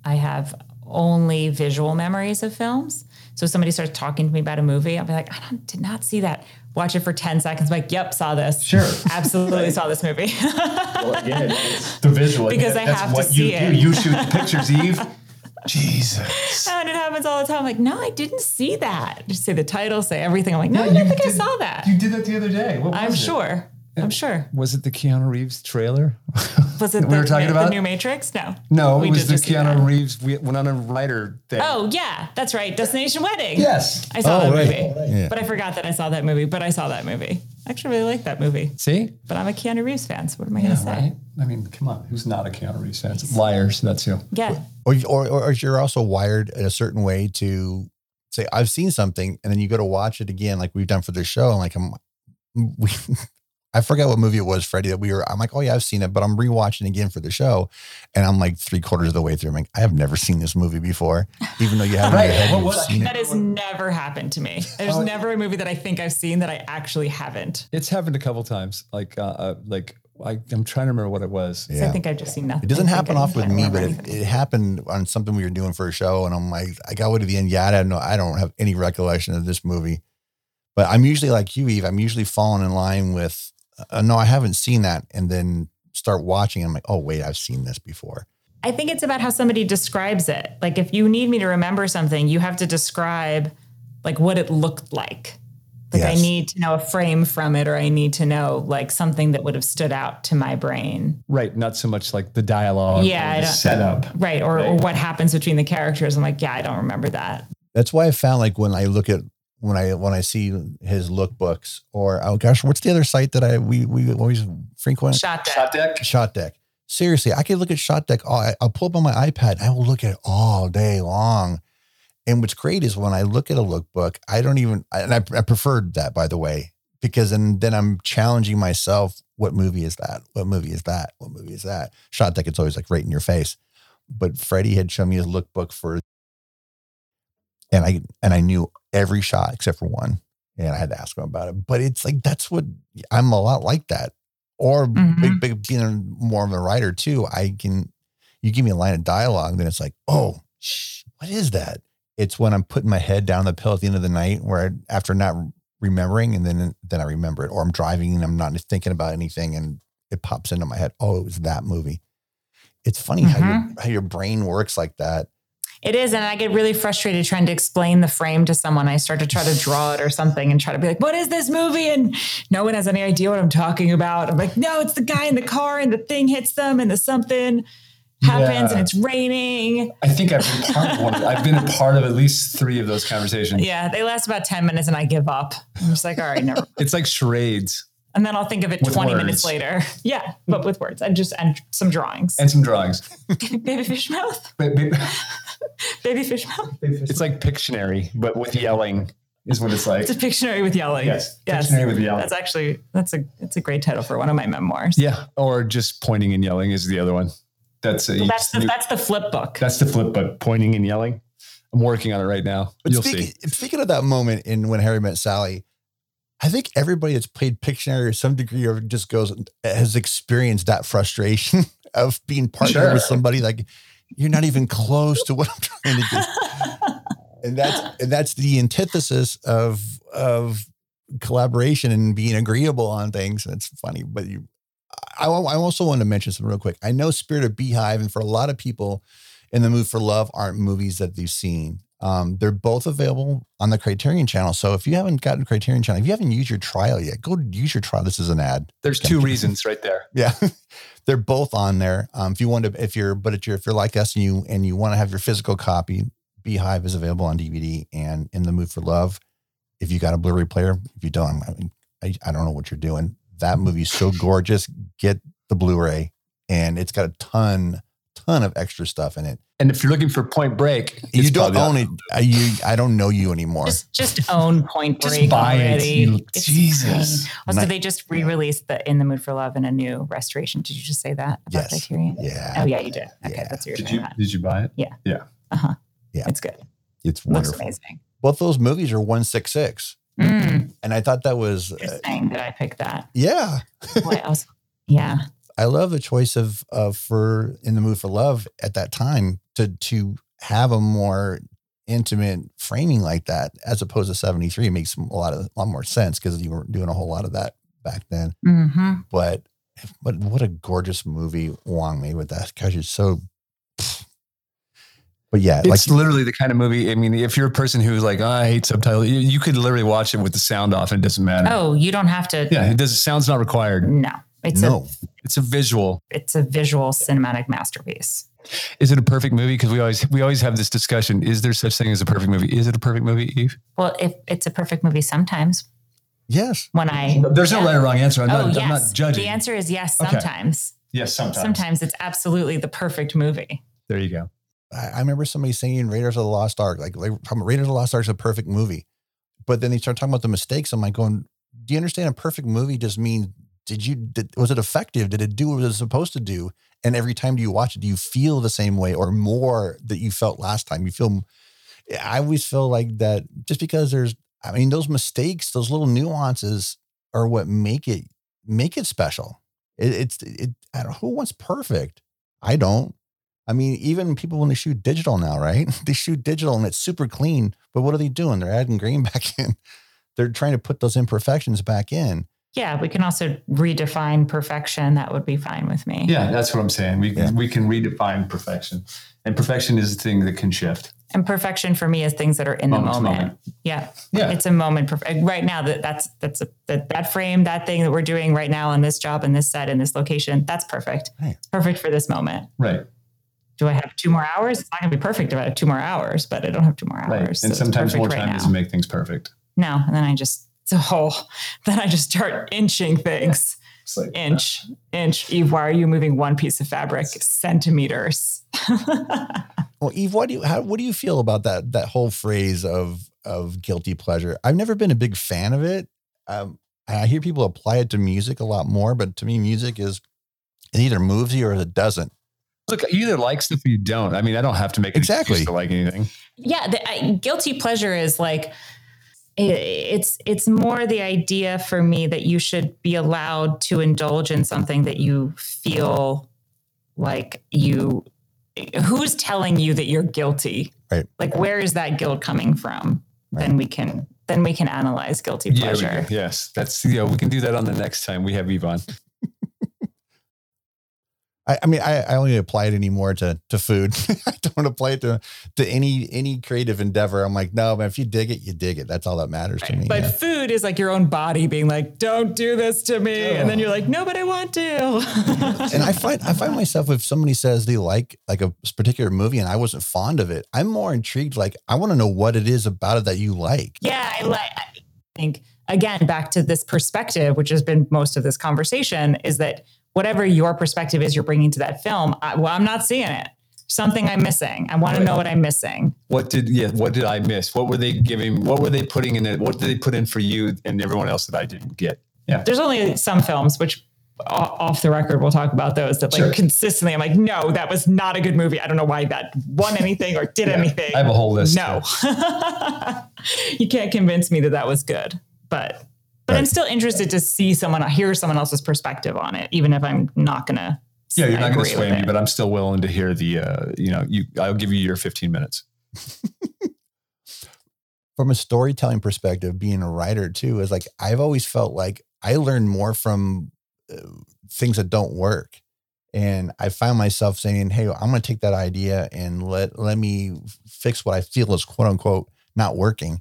I have only visual memories of films. So if somebody starts talking to me about a movie, I'll be like, I don't, did not see that. Watch it for 10 seconds. I'm like, yep, saw this. Sure. Absolutely saw this movie. Well, again, the visual Because I That's have to what see you it. do. You shoot the pictures, Eve. Jesus. and it happens all the time. I'm like, no, I didn't see that. Just say the title, say everything. I'm like, no, Yeah, I don't think I saw that. You did that the other day. What I'm it? sure. I'm sure. Was it the Keanu Reeves trailer? Was it we the, were talking about? the new Matrix? No. No, We it was did the just see that. Keanu Reeves. We went on a writer thing. Oh yeah, that's right. Destination Wedding. yes. I saw Oh, that right. movie. Yeah. But I forgot that I saw that movie. But I saw that movie. I actually really like that movie. See? But I'm a Keanu Reeves fan. So what am I going to say? right. I mean, come on. Who's not a Keanu Reeves fan? Liars. That's you. Yeah. or, or or you're also wired in a certain way to say I've seen something, and then you go to watch it again, like we've done for this show, and like I'm we. I forget what movie it was, Freddie, that we were. I'm like, oh yeah, I've seen it, but I'm rewatching again for the show, and I'm like three quarters of the way through. I'm like, I have never seen this movie before, even though you have it in Right. your head, What you've was- seen it. That has never happened to me. There's Oh, never a movie that I think I've seen that I actually haven't. It's happened a couple times. Like, uh, uh, like I, I'm trying to remember what it was. Yeah. I think I've just seen nothing. It doesn't happen off with me, but it, it happened on something we were doing for a show, and I'm like, I got to the end. Yeah, I don't know. I don't have any recollection of this movie, but I'm usually like you, Eve. I'm usually falling in line with, uh, no, I haven't seen that, and then start watching. I'm like, oh wait, I've seen this before. I think it's about how somebody describes it. Like if you need me to remember something, you have to describe like what it looked like. Like I need to know a frame from it, or I need to know like something that would have stood out to my brain. Right. Not so much like the dialogue. Yeah, or the setup. Right. Or, or what happens between the characters. I'm like, yeah, I don't remember that. That's why I found like when I look at when I when I see his lookbooks, or oh gosh, what's the other site that I we we always frequent? Shot that. Shot deck. Shot Deck. Seriously, I could look at Shot Deck. All, I- I'll pull up on my iPad. I will look at it all day long. And what's great is when I look at a lookbook, I don't even, and I, I preferred that by the way, because then then I'm challenging myself. What movie is that? What movie is that? What movie is that? Shot Deck, it's always like right in your face. But Freddie had shown me his lookbook for, and I and I knew every shot except for one, and I had to ask him about it. But it's like that's what I'm a lot like that or Mhm. big, big being more of a writer too, I can you give me a line of dialogue, then it's like, oh, shh, what is that? It's when I'm putting my head down the pillow at the end of the night, where I, after not remembering, and then then I remember it, or I'm driving and I'm not thinking about anything, and it pops into my head. Oh, it was that movie. It's funny how your how your brain works like that. It is. And I get really frustrated trying to explain the frame to someone. I start to try to draw it or something and try to be like, what is this movie? And no one has any idea what I'm talking about. I'm like, no, it's the guy in the car and the thing hits them and the something happens Yeah. and it's raining. I think I've been part of one. I've been a part of at least three of those conversations. Yeah. They last about 10 minutes and I give up. I'm just like, all right, never. It's like charades. and then I'll think of it With 20 words. minutes later. Yeah, but with words and just and some drawings. and some drawings. baby fish mouth. Baby fish mouth. It's like Pictionary, but with yelling is what it's like. It's a Pictionary with yelling. Yes, Yes. Pictionary with yelling. That's actually that's a it's a great title for one of my memoirs. Yeah, or just pointing and yelling is the other one. That's a, That's the that's the flip book. that's the flip book, pointing and yelling. I'm working on it right now. But You'll speaking, see. speaking of that moment in when Harry met Sally, I think everybody that's played Pictionary or some degree or just goes has experienced that frustration of being partnered Sure. with somebody like you're not even close to what I'm trying to do. and that's and that's the antithesis of of collaboration and being agreeable on things. It's funny, but you, I, I also want to mention something real quick. I know Spirit of Beehive, and for a lot of people in the mood for love, aren't movies that they've seen. Um, they're both available on the Criterion channel. So if you haven't gotten Criterion channel, if you haven't used your trial yet, go use your trial. This is an ad. There's two reasons right there. Yeah, they're both on there. Um, if you want to, if you're, but if you're, if you're like us and you and you want to have your physical copy, Beehive is available on DVD and in the mood for love. If you got a Blu-ray player, if you don't, I, mean, I, I don't know what you're doing. That movie's so gorgeous. Get the Blu-ray, and it's got a ton, ton of extra stuff in it. And if you're looking for Point Break, you don't own it. I, you, I don't know you anymore. Just just own Point Break Just Break buy it, you- It's Jesus. insane. Also, Nice. they just re-released the In the Mood for Love in a new restoration. Did you just say that about Yes. Criterion? yeah, Oh yeah, you did. Okay, Yeah. that's what you're Did you about. did you buy it? Yeah. Yeah. Uh huh. Yeah. it's good. it's Looks wonderful. amazing. Both those movies are one six six, Mm, and I thought that was, uh, interesting that I picked that. yeah. What else? Yeah. I love the choice of of for in the mood for love at that time to to have a more intimate framing like that as opposed to 73 makes a lot of a lot more sense because you were doing a whole lot of that back then. Mm-hmm. But but what a gorgeous movie Wong made with that because it's so but yeah, like It's literally the kind of movie. I mean, if you're a person who's like, oh, I hate subtitles, you, you could literally watch it with the sound off and it doesn't matter. Oh, you don't have to. Yeah, it does. Sound's not required. No, it's no. a It's a visual. it's a visual cinematic masterpiece. Is it a perfect movie? Because we always we always have this discussion. Is there such thing as a perfect movie? Is it a perfect movie, Eve? Well, if it's a perfect movie, sometimes Yes. when I There's no right or wrong answer. I'm, oh not, yes, I'm not judging. the answer is yes. Okay. Sometimes, yes, sometimes. sometimes it's absolutely the perfect movie. There you go. I, I remember somebody saying Raiders of the Lost Ark, like, like Raiders of the Lost Ark is a perfect movie. But then they start talking about the mistakes. I'm like going, do you understand a perfect movie just means did you did, was it effective? Did it do what it was supposed to do? And every time do you watch it, do you feel the same way or more that you felt last time? You feel I always feel like that just because there's I mean, those mistakes, those little nuances are what make it make it special. It, it's it I don't who wants perfect? I don't. I mean, even people when they shoot digital now, right? They shoot digital and it's super clean, but what are they doing? They're adding grain back in. They're trying to put those imperfections back in. Yeah, we can also redefine perfection. That would be fine with me. Yeah, that's what I'm saying. We Yeah. we can redefine perfection, and perfection is a thing that can shift. And perfection for me is things that are in the Moment to moment. moment. Yeah. Yeah. It's a moment perf- right now that that's that's a, that that frame, that thing that we're doing right now on this job in this set in this location, that's perfect. Right. It's perfect for this moment. Right. Do I have two more hours? It's not going to be perfect if I have two more hours, but I don't have two more hours. Right. and it's sometimes more time now. doesn't make things perfect. No, and then I just so then I just start inching things. Like Inch, inch. Eve, why are you moving one piece of fabric centimeters? Well, Eve, what do you how, what do you feel about that that whole phrase of of guilty pleasure? I've never been a big fan of it. Um, I hear people apply it to music a lot more, but to me, music is it either moves you or it doesn't. Look, you either like stuff or you don't. I mean, I don't have to make Exactly. to like anything. yeah, the, I, guilty pleasure is like it, it's it's more the idea for me that you should be allowed to indulge in something that you feel like you who's telling you that you're guilty Right. like where is that guilt coming from Right. then we can then we can analyze guilty pleasure do. yes, that's yeah. We can do that on the next time we have Eve on. I, I mean, I, I only apply it anymore to to food. I don't apply it to to any any creative endeavor. I'm like, no, man, if you dig it, you dig it. That's all that matters to me. but Yeah. food is like your own body being like don't do this to me and then you're like no but i want to and I find I find myself if somebody says they like like a particular movie and I wasn't fond of it, I'm more intrigued. Like I want to know what it is about it that you like. Yeah, I like. I think again, back to this perspective, which has been most of this conversation, is that whatever your perspective is you're bringing to that film, I, well, I'm not seeing it. Something I'm missing. I want to know what I'm missing. What did yeah? What did I miss? What were they giving? What were they putting in it? What did they put in for you and everyone else that I didn't get? Yeah. There's only some films which off the record we'll talk about those that like sure. consistently I'm like no that was not a good movie I don't know why that won anything or did yeah, anything I have a whole list no you can't convince me that that was good but but right. I'm still interested to see someone hear someone else's perspective on it even if I'm not gonna yeah you're not gonna sway me it. but I'm still willing to hear the uh, you know you I'll give you your 15 minutes from a storytelling perspective being a writer too is like I've always felt like I learn more from things that don't work. And I find myself saying, "Hey, I'm going to take that idea and let let me fix what I feel is quote unquote not working."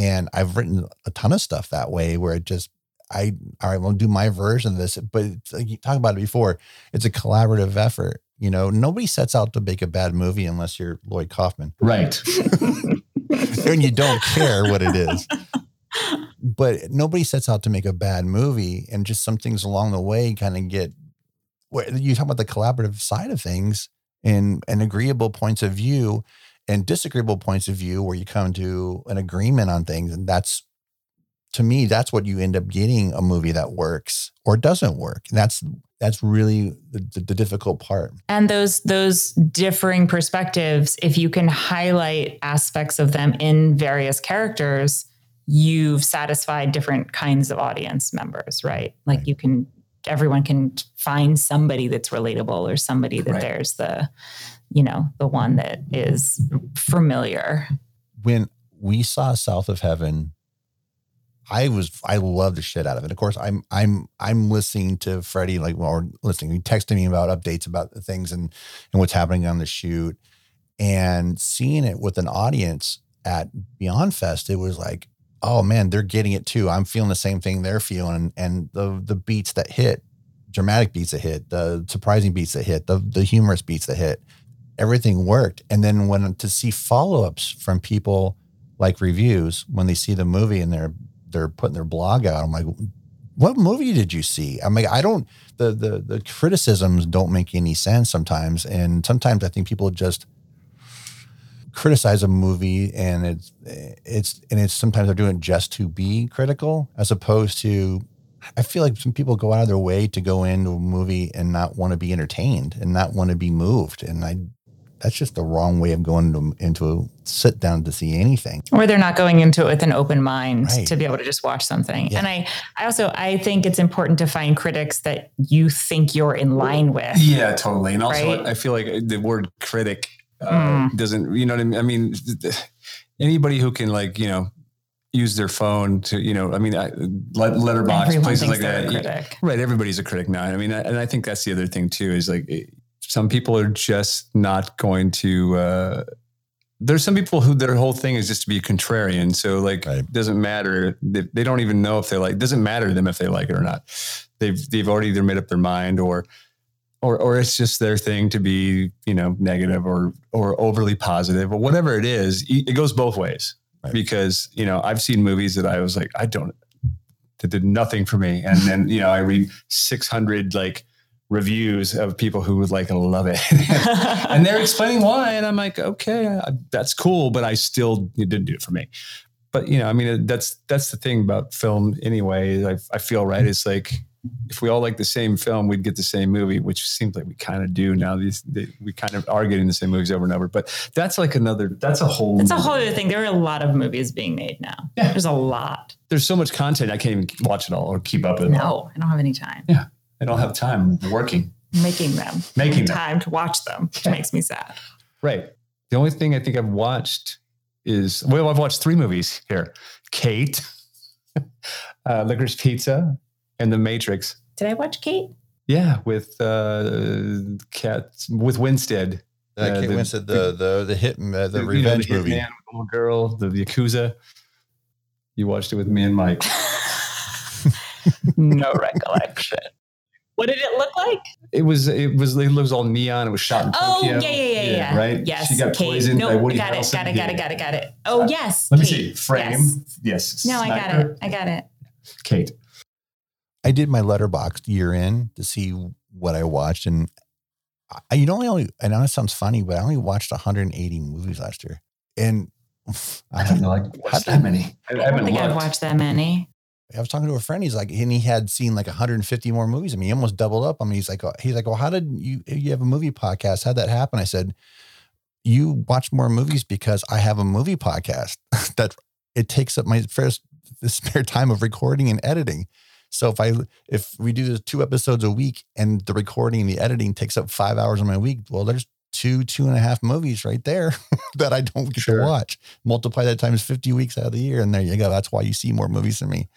And I've written a ton of stuff that way, where it just I all right, we'll do my version of this. But like you talked about it before, it's a collaborative effort. You know, nobody sets out to make a bad movie unless you're Lloyd Kaufman, right? and you don't care what it is but nobody sets out to make a bad movie and just some things along the way kind of get where you talk about the collaborative side of things and and agreeable points of view and disagreeable points of view where you come to an agreement on things and that's to me that's what you end up getting a movie that works or doesn't work and that's that's really the, the, difficult part and those those differing perspectives if you can highlight aspects of them in various characters you've satisfied different kinds of audience members, right? Like right. you can, everyone can find somebody that's relatable or somebody that right. there's the, you know, the one that is familiar. When we saw South of Heaven, I was I love the shit out of it. Of course, I'm I'm I'm listening to Freddie like or listening, he texting me about updates about the things and and what's happening on the shoot, and seeing it with an audience at Beyond Fest, it was like oh man, they're getting it too. I'm feeling the same thing they're feeling. And the the beats that hit, dramatic beats that hit, the surprising beats that hit, the the humorous beats that hit, everything worked. And then when to see follow-ups from people like reviews when they see the movie and they're they're putting their blog out, I'm like, what movie did you see? I'm like, I don't the the the criticisms don't make any sense sometimes. And sometimes I think people just criticize a movie and it's it's and it's sometimes they're doing it just to be critical as opposed to I feel like some people go out of their way to go into a movie and not want to be entertained and not want to be moved and I that's just the wrong way of going into, into a sit down to see anything. Or they're not going into it with an open mind right. to be able to just watch something. Yeah. And I, I also I think it's important to find critics that you think you're in line with. Yeah, totally. And also right? I feel like the word critic uh, mm. doesn't you know what I mean? I mean, anybody who can like you know use their phone to you know I mean Letterboxd Everyone places like that. Right, everybody's a critic now. I mean, and I think that's the other thing too is like some people are just not going to. Uh, there's some people who their whole thing is just to be contrarian. So like, right. it doesn't matter. They, they, don't even know if they like. It doesn't matter to them if they like it or not. They've they've already either made up their mind or or or it's just their thing to be you know negative or or overly positive or whatever it is it goes both ways right. because you know i've seen movies that i was like i don't that did nothing for me and then you know i read 600 like reviews of people who would like love it and they're explaining why and i'm like okay that's cool but i still it didn't do it for me but you know i mean that's that's the thing about film anyway i, I feel right it's like if we all like the same film, we'd get the same movie, which seems like we kind of do now. These they, we kind of are getting the same movies over and over. But that's like another. That's a whole. It's a whole other thing. There are a lot of movies being made now. Yeah. There's a lot. There's so much content. I can't even watch it all or keep up with it. No, all. I don't have any time. Yeah, I don't have time working. Making them. Making them. time to watch them, which yeah. makes me sad. Right. The only thing I think I've watched is well, I've watched three movies here: Kate, uh, Licorice Pizza, and The Matrix. Did I watch Kate? Yeah, with uh, Cat with Winstead. Uh, uh, Kate the, Winstead, the the the hit uh, the, the revenge know, the movie. Man, little girl, the, the Yakuza. You watched it with me and Mike. no recollection. What did it look like? It was it was it was all neon. It was shot in Oh, Tokyo. yeah, yeah, yeah, yeah. Right. Yes. She got Kate. poisoned by Woody got it, Harrelson. got it, got it, got it, got it. Oh, Uh, yes. Let me see. Frame. Yes. Yes. No, I got it. I got it. Kate. I did my Letterboxd year in to see what I watched, and I, you know, I only. I know it sounds funny, but I only watched 180 movies last year, and I don't know. Like How what's that many? I, I don't haven't think I've watched that many. I was talking to a friend. He's like, and he had seen like 150 more movies. I mean, he almost doubled up. I mean, he's like, oh, he's like, well, how did you you have a movie podcast? How'd that happen? I said, you watch more movies because I have a movie podcast that it takes up my first the spare time of recording and editing. So if I if we do the two episodes a week and the recording and the editing takes up five hours of my week, well, there's two two and a half movies right there that I don't get Sure. to watch. Multiply that times 50 weeks out of the year, and there you go. That's why you see more movies than me.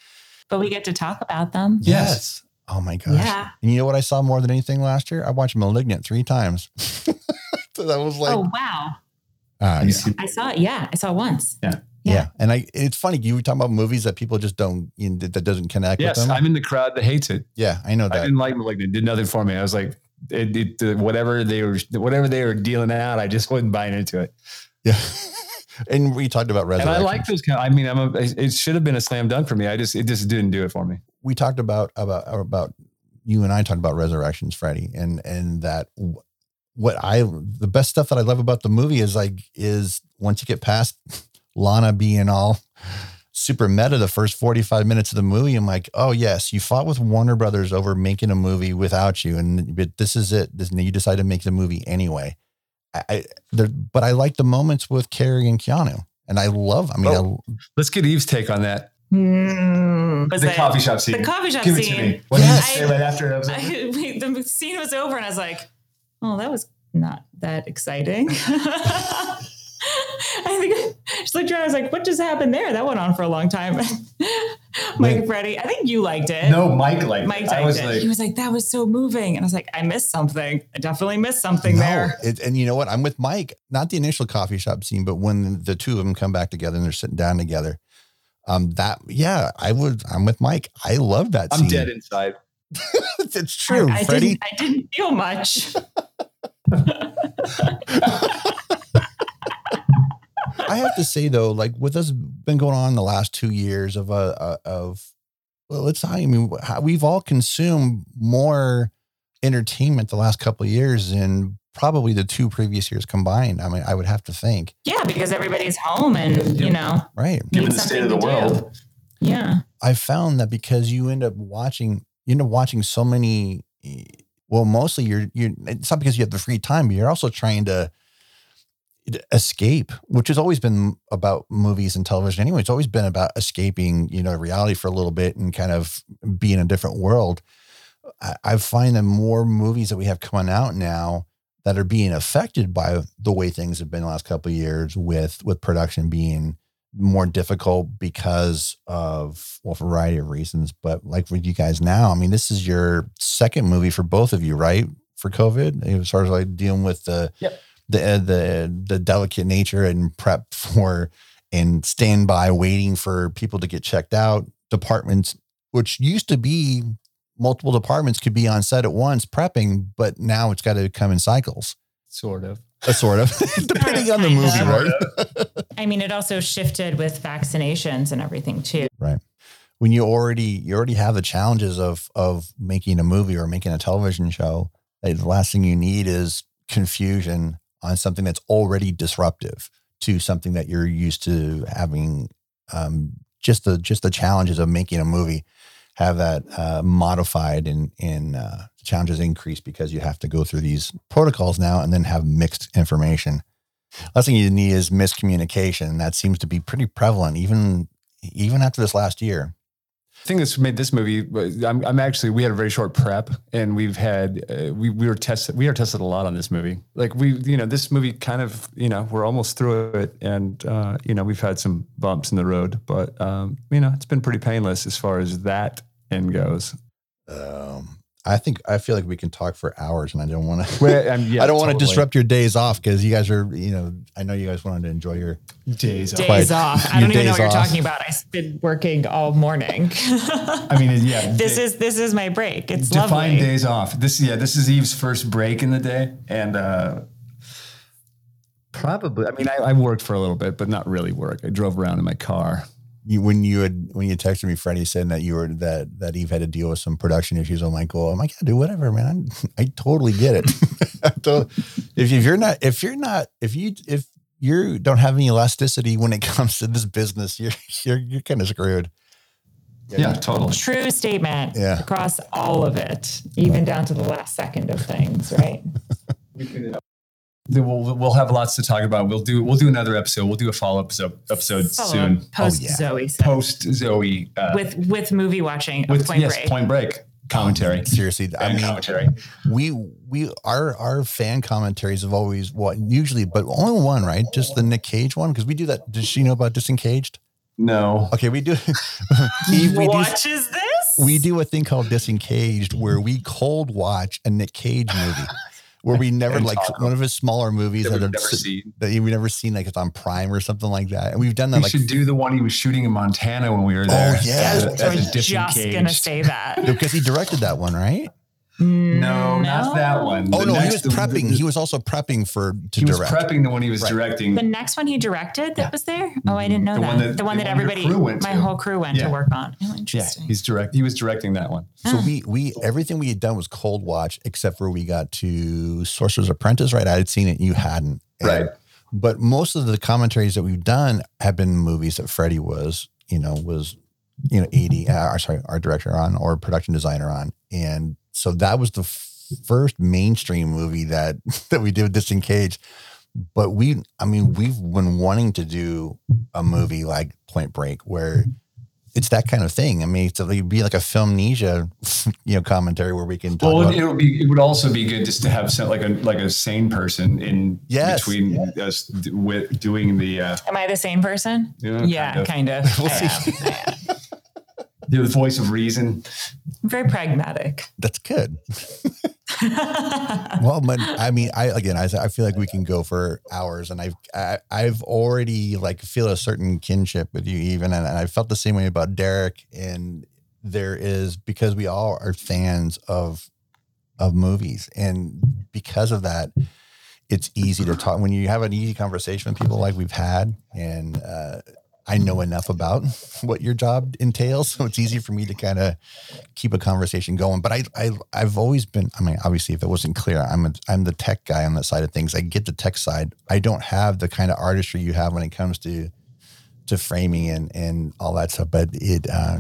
But we get to talk about them. Yes. Oh my gosh. Yeah. And you know what I saw more than anything last year? I watched Malignant three times. so that was like, oh wow. Uh, you yeah. I saw it. Yeah, I saw it once. yeah. yeah. And I, it's funny. You were talking about movies that people just don't, you know, that that doesn't connect Yes, with them. I'm in the crowd that hates it. yeah, I know that. I didn't like Malignant. Did nothing for me. I was like, it, it, whatever they were, whatever they were dealing out, I just wasn't buying into it. Yeah. and we talked about resurrection. And. I like those kind. I mean, I'm a, it should have been a slam dunk for me. I just, it just didn't do it for me. we talked about, about, about you and I talked about resurrections, Freddie, and, and that what I, the best stuff that I love about the movie is like, is once you get past Lana being all super meta the first 45 minutes of the movie. I'm like, oh yes, you fought with Warner Brothers over making a movie without you. And but this is it. This, you decided to make the movie anyway. I, I there, but I like the moments with Carrie and Keanu. And I love, I mean, Oh. Let's get Eve's take on that. Was the it- coffee shop scene. The coffee shop Give it to scene. me. What did you Yes. say right after? it was over? I, we, the scene was over, and I was like, "Oh, that was not that exciting." I think I just looked around. I was like, "What just happened there? That went on for a long time." Mike Wait. and Freddie, I think you liked it. no, Mike liked Mike it. liked I was it. like, he was like, "That was so moving," and I was like, "I missed something. I definitely missed something no, there." it, and you know what? I'm with Mike, not the initial coffee shop scene, but when the two of them come back together and they're sitting down together. Um, that, yeah, I would, I'm with Mike. I love that scene. I'm scene. dead inside. it's true, I, I Freddie. didn't. I didn't feel much. I have to say though, like with us been going on the last two years of uh, uh of well, it's I mean how- we've all consumed more entertainment the last couple of years than probably the two previous years combined. I mean, I would have to think, yeah, because everybody's home, and you know, right? Given the state of the to do. world, Yeah. I found that because you end up watching, you end up watching so many. Well, mostly you're you're. It's not because you have the free time, but you're also trying to escape, which has always been about movies and television. Anyway, it's always been about escaping, you know, reality for a little bit and kind of being in a different world. I, I find that more movies that we have coming out now that are being affected by the way things have been the last couple of years with with production being more difficult because of well, a variety of reasons. But like with you guys now, I mean, this is your second movie for both of you, right? For COVID, as far as like dealing with the Yep. The uh, the the delicate nature and prep for and stand by waiting for people to get checked out. Departments, which used to be multiple departments, could be on set at once prepping, but now it's got to come in cycles. sort of. Uh, sort of, depending on the movie, of. right? I mean, it also shifted with vaccinations and everything too. Right. When you already you already have the challenges of of making a movie or making a television show the last thing you need is confusion on something that's already disruptive to something that you're used to having um, just the just the challenges of making a movie have that uh, modified and and uh, challenges increase because you have to go through these protocols now and then have mixed information. Last thing you need is miscommunication. That seems to be pretty prevalent even even after this last year. The thing that's made this movie, I'm, I'm actually, we had a very short prep and we've had, uh, we, we were tested, we are tested a lot on this movie. Like we, you know, this movie kind of, you know, we're almost through it and, uh, you know, we've had some bumps in the road, but, um, you know, it's been pretty painless as far as that end goes. Um, I think I feel like we can talk for hours, and I don't want to. Well, um, yeah, I don't want to totally. disrupt your days off because you guys are, you know, I know you guys wanted to enjoy your. days. off. Days Quite- off. I don't even know days what you're talking about. I've been working all morning. I mean, yeah. this da- is this is my break. It's define lovely. days off. This, yeah, this is Eve's first break in the day, and uh, probably. I mean, I, I worked for a little bit, but not really work. I drove around in my car. You, when you had when you texted me, Freddie saying that you were that that Eve had to deal with some production issues. I'm like, well, I'm like, yeah, do whatever, man. i, I totally get it. I if, if you're not, if you're not, if you if you don't have any elasticity when it comes to this business, you're you're you're kind of screwed. Yeah, totally. True statement Yeah. across all of it, even down to the last second of things, right? Then We'll, we'll have lots to talk about. We'll do we'll do another episode. We'll do a follow up episode, episode soon. Post Oh, yeah. Zoe stuff. Post Zoe uh, with with movie watching with Point yes, Break. Point Break commentary. Seriously, I and mean, commentary. we we our our fan commentaries have always what usually, but only one, right? Just the Nick Cage one because we do that. Does she know about Disengaged? No, Okay, we do. Eve, we do what is this? we do a thing called disengaged where we cold watch a Nick Cage movie where we never like talk one of his smaller movies that that, we've never seen. that we've never seen like it's on Prime or something like that. And we've done that We like should do the one he was shooting in Montana when we were oh, there. Oh yeah. as a- I as a was just disengaged. gonna say that. because he directed that one, right? No, not that one. Oh The no, he was prepping. the- he was also prepping for to he was prepping the one he was Right. directing. The next one he directed that was there. Oh, I didn't know The that. one that- the one the that one everybody, crew went my to. whole crew went Yeah. to work on. Oh, yeah, he's direct. He was directing that one. So we we everything we had done was cold watch except for we got to Sorcerer's Apprentice, right? I had seen it, you hadn't. And- Right. But most of the commentaries that we've done have been movies that Freddie was, you know, was, you know, 80, uh, or sorry, our director on or production designer on. And so that was the f- first mainstream movie that that we did with Disengage. But we, I mean, we've been wanting to do a movie like Point Break where it's that kind of thing. I mean, to be like a filmnesia, you know, commentary where we can talk Well, it would be. It would also be good just to have some, like a like a sane person in Yes. between us d- with doing the uh, Am I the same person? Yeah, yeah, kind kind of. We'll I see. am. I am. the voice of reason. Very pragmatic. That's good. well, but I mean, I again, I, I feel like we can go for hours, and I've I, I've already like feel a certain kinship with you, even, and, and I felt the same way about Derek. And there is because we all are fans of of movies, and because of that, it's easy to talk when you have an easy conversation with people like we've had, and uh, I know enough about what your job entails, so it's easy for me to kind of keep a conversation going. But I, I, I've always been. I mean, obviously, if it wasn't clear, I'm a, I'm the tech guy on that side of things. I get the tech side. I don't have the kind of artistry you have when it comes to to framing and and all that stuff. But it, uh,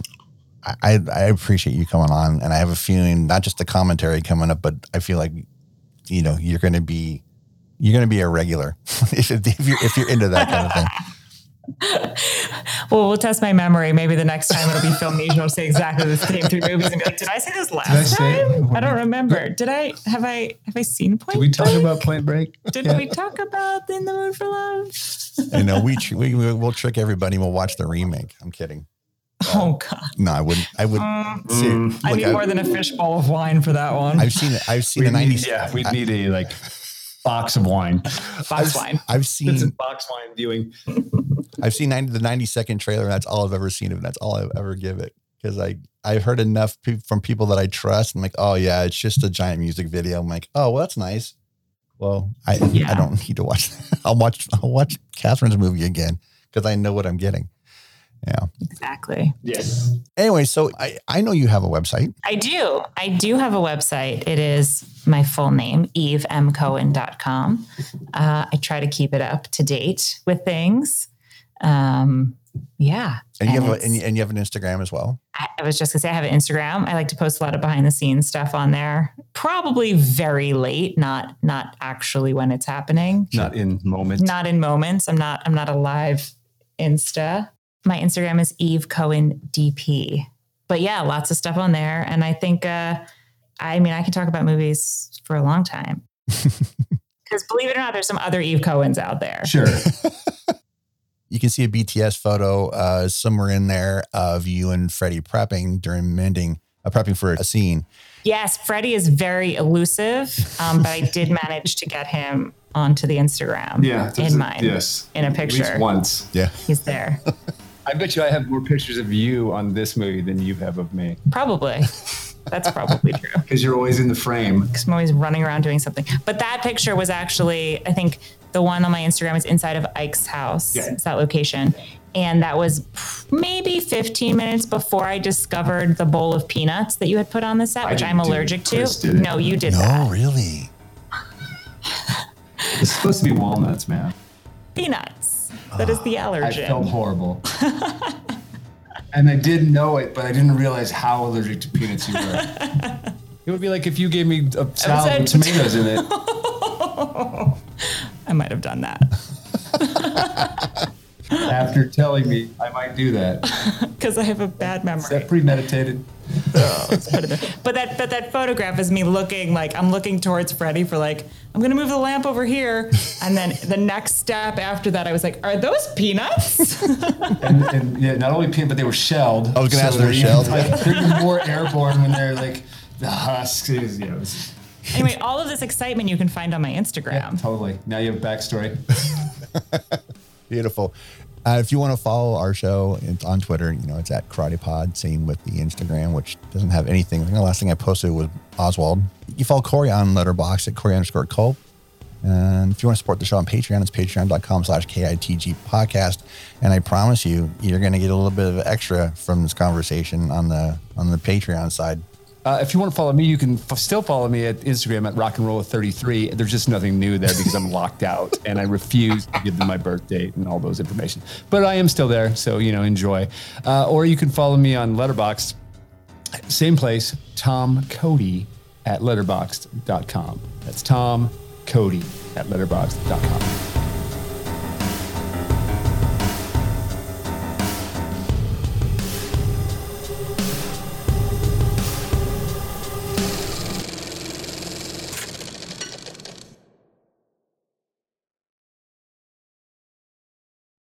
I, I appreciate you coming on, and I have a feeling not just the commentary coming up, but I feel like you know you're going to be you're going to be a regular if, if you're if you're into that kind of thing. Well, we'll test my memory. Maybe the next time it'll be Filmnesia. I'll say exactly the same three movies and be like, "Did I say this last I say it? time? I don't remember. Did I? Have I? Have I seen Point? Did we talk Break? about Point Break? Did we talk about In the Mood for Love? You know, we tr- we we- we'll trick everybody. We'll watch the remake. I'm kidding. Oh God! No, I wouldn't. I would. Mm, see, Mm. I look, need I- more than a fishbowl of wine for that one. I've seen it. I've seen We the need, '90s. yeah, we need a like box of wine. Box wine. I've It's a seen box wine viewing. I've seen 90, the 90 second trailer, and that's all I've ever seen of it. That's all I've ever give it because I I've heard enough pe- from people that I trust. I'm like, oh yeah, it's just a giant music video. I'm like, oh well, that's nice. Well, I I don't need to watch. I'll watch I'll watch Kathryn's movie again because I know what I'm getting. Yeah. Exactly. Yes. Anyway, so I I know you have a website. I do. I do have a website. It is my full name, evemcohen.com. Uh, I try to keep it up to date with things. Um, yeah. And you have a, and you, and you have an Instagram as well. I, I was just gonna say I have an Instagram. I like to post a lot of behind the scenes stuff on there. Probably very late, not not actually when it's happening. Not in moments. Not in moments. I'm not I'm not a live Insta. My Instagram is Eve Cohen DP. But yeah, lots of stuff on there. And I think uh I mean I can talk about movies for a long time. Because believe it or not, there's some other Eve Cohens out there. Sure. You can see a BTS photo uh, somewhere in there of you and Freddie prepping during mending. uh, prepping for a scene. Yes, Freddie is very elusive, um, but I did manage to get him onto the Instagram. Yeah, in mine. Yes, in a At picture. least once. Yeah. He's there. I bet you I have more pictures of you on this movie than you have of me. Probably. That's probably true. Because you're always in the frame. Because I'm always running around doing something. But that picture was actually, I think the one on my Instagram is inside of Ike's house. Yeah. It's that location. And that was maybe 15 minutes before I discovered the bowl of peanuts that you had put on the set, which I'm allergic to. Chris did it. No, you did No, that. Oh, really? It's supposed to be walnuts, man. Peanuts. That is the ah. I allergen. felt horrible. and I did know it, but I didn't realize how allergic to peanuts you were. It would be like if you gave me a salad with tomatoes in it. I might have done that After telling me I might do that. because I have a bad memory. Is that premeditated? put it there. But that but that photograph is me looking like I'm looking towards Freddie for like I'm gonna move the lamp over here, and then the next step after that I was like, are those peanuts? And, and yeah, not only peanut, but they were shelled. I was gonna ask if they were they're even, shelled. Like, they're even more airborne when they're like the husks. is- Yeah, it was- anyway, all of this excitement you can find on my Instagram. yeah, totally. Now you have a backstory. Beautiful. Uh, if you want to follow our show, it's on Twitter. You know, it's at Karate Pod. Same with the Instagram, which doesn't have anything. I think the last thing I posted was Oswald. You follow Corey on Letterboxd at Corey underscore Culp. And if you want to support the show on Patreon, it's patreon.com slash KITG podcast. And I promise you, you're going to get a little bit of extra from this conversation on the on the Patreon side. Uh, if you want to follow me, you can f- still follow me at Instagram at rock and roll 33. There's just nothing new there because I'm locked out and I refuse to give them my birth date and all those information. But I am still there, so you know, enjoy. Uh, or you can follow me on Letterboxd, same place, Tom Cody at letterboxd.com. That's Tom Cody at letterboxd.com.